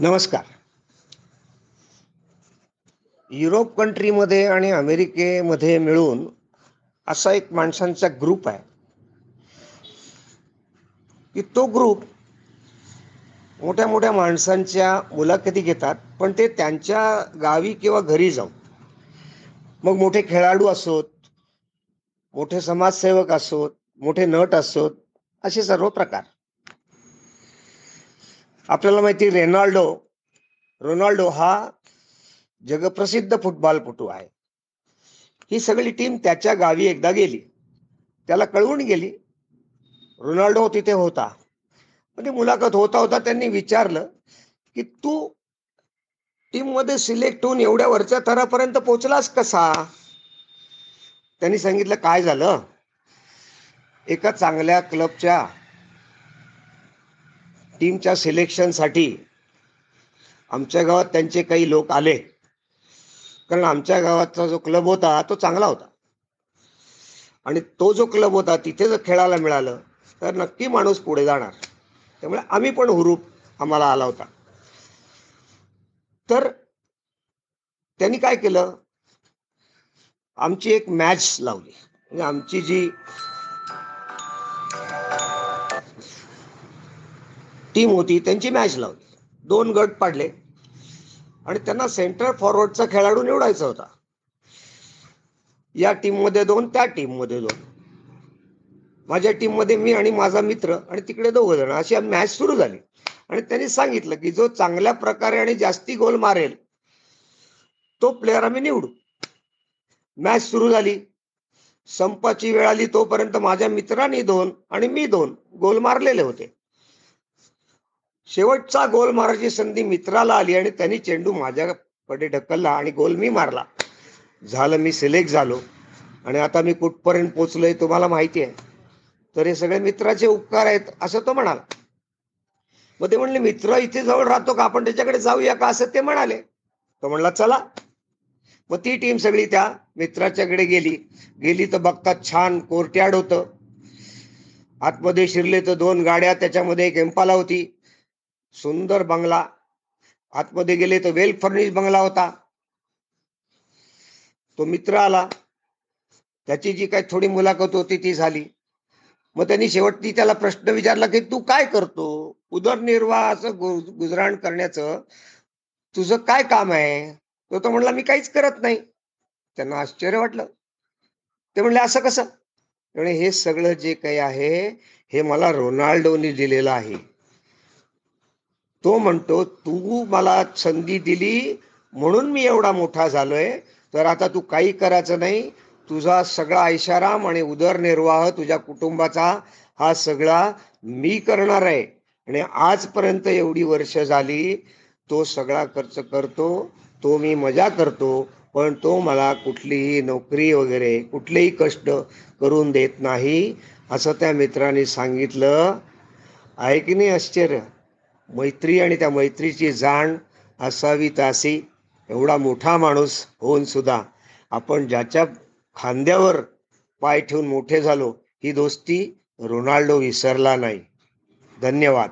नमस्कार. युरोप कंट्रीमध्ये आणि अमेरिकेमध्ये मिळून असा एक माणसांचा ग्रुप आहे. की तो ग्रुप मोठ्या मोठ्या माणसांच्या मुलाखती घेतात पण ते त्यांच्या गावी किंवा घरी जाऊन मग मोठे खेळाडू असोत मोठे समाजसेवक असोत मोठे नट असोत असे सर्व प्रकार. आपल्याला माहिती रेनाल्डो रोनाल्डो हा जगप्रसिद्ध फुटबॉलपटू आहे. ही सगळी टीम त्याच्या गावी एकदा गेली. त्याला कळवून गेली. रोनाल्डो तिथे होता. म्हणजे मुलाखत होता होता त्यांनी विचारलं की तू टीममध्ये सिलेक्ट होऊन एवढ्या वरच्या थरापर्यंत पोहोचलास कसा? त्यांनी सांगितलं काय झालं? एका चांगल्या क्लबच्या टीमच्या सिलेक्शनसाठी आमच्या गावात त्यांचे काही लोक आले. कारण आमच्या गावाचा जो क्लब होता तो चांगला होता. आणि तो जो क्लब होता तिथे जर खेळायला मिळालं तर नक्की माणूस पुढे जाणार. त्यामुळे आम्ही पण हुरूप आम्हाला आला होता. तर त्यांनी काय केलं? आमची एक मॅच लावली. म्हणजे आमची जी टीम होती त्यांची मॅच लावली. दोन गट पाडले. आणि त्यांना सेंटर फॉरवर्डचा खेळाडू निवडायचा होता. या टीममध्ये दोन त्या टीममध्ये दोन. माझ्या टीममध्ये मी आणि माझा मित्र आणि तिकडे दोघं जण अशी मॅच सुरू झाली. आणि त्यांनी सांगितलं की जो चांगल्या प्रकारे आणि जास्ती गोल मारेल तो प्लेअर आम्ही निवडू. मॅच सुरू झाली. संपाची वेळ आली तोपर्यंत माझ्या मित्रांनी दोन आणि मी दोन गोल मारलेले होते. शेवटचा गोल मारायची संधी मित्राला आली आणि त्यांनी चेंडू माझ्याकडे ढकलला आणि गोल मी मारला. झालं मी सिलेक्ट झालो. आणि आता मी कुठपर्यंत पोचलोय तुम्हाला माहिती आहे. तर हे सगळे मित्राचे उपकार आहेत असं तो म्हणाला. मग ते म्हणले मित्र इथे जवळ राहतो का? आपण त्याच्याकडे जाऊया का? असं ते म्हणाले. तो म्हणला चला. मग ती टीम सगळी त्या मित्राच्याकडे गेली. गेली तर बघतात छान कोर्ट्याड होतं. आतमध्ये शिरले तर दोन गाड्या त्याच्यामध्ये एक एम्पाला होती. सुंदर बंगला. आतमध्ये गेले तर वेल फर्निश बंगला होता. तो मित्र आला. त्याची जी काही थोडी मुलाखत होती ती झाली. मग त्यांनी शेवटी त्याला प्रश्न विचारला की तू काय करतो? उदरनिर्वाहाचं गुजराण करण्याचं तुझं काय काम आहे? तो तो म्हणला मी काहीच करत नाही. त्यांना आश्चर्य वाटलं. ते म्हणले असं कसं? म्हणजे हे सगळं जे काही आहे हे मला रोनाल्डोनी दिलेलं आहे. तो म्हणतो तू मला संधी दिली म्हणून मी एवढा मोठा झालोय. तर आता तू काही करायचं नाही. तुझा सगळा ऐशाराम आणि उदरनिर्वाह तुझ्या कुटुंबाचा हा सगळा मी करणार आहे. आणि आजपर्यंत एवढी वर्ष झाली तो सगळा खर्च करतो तो मी मजा करतो पण तो मला कुठलीही नोकरी वगैरे कुठलेही कष्ट करून देत नाही. असं त्या मित्राने सांगितलं. आहे की नाही आश्चर्य. मैत्री आणि त्या मैत्रीची जाण असावी तासी. एवढा मोठा माणूस होऊन सुद्धा आपण ज्याच्या खांद्यावर पाय ठेवून मोठे झालो ही दोस्ती रोनाल्डो विसरला नाही. धन्यवाद.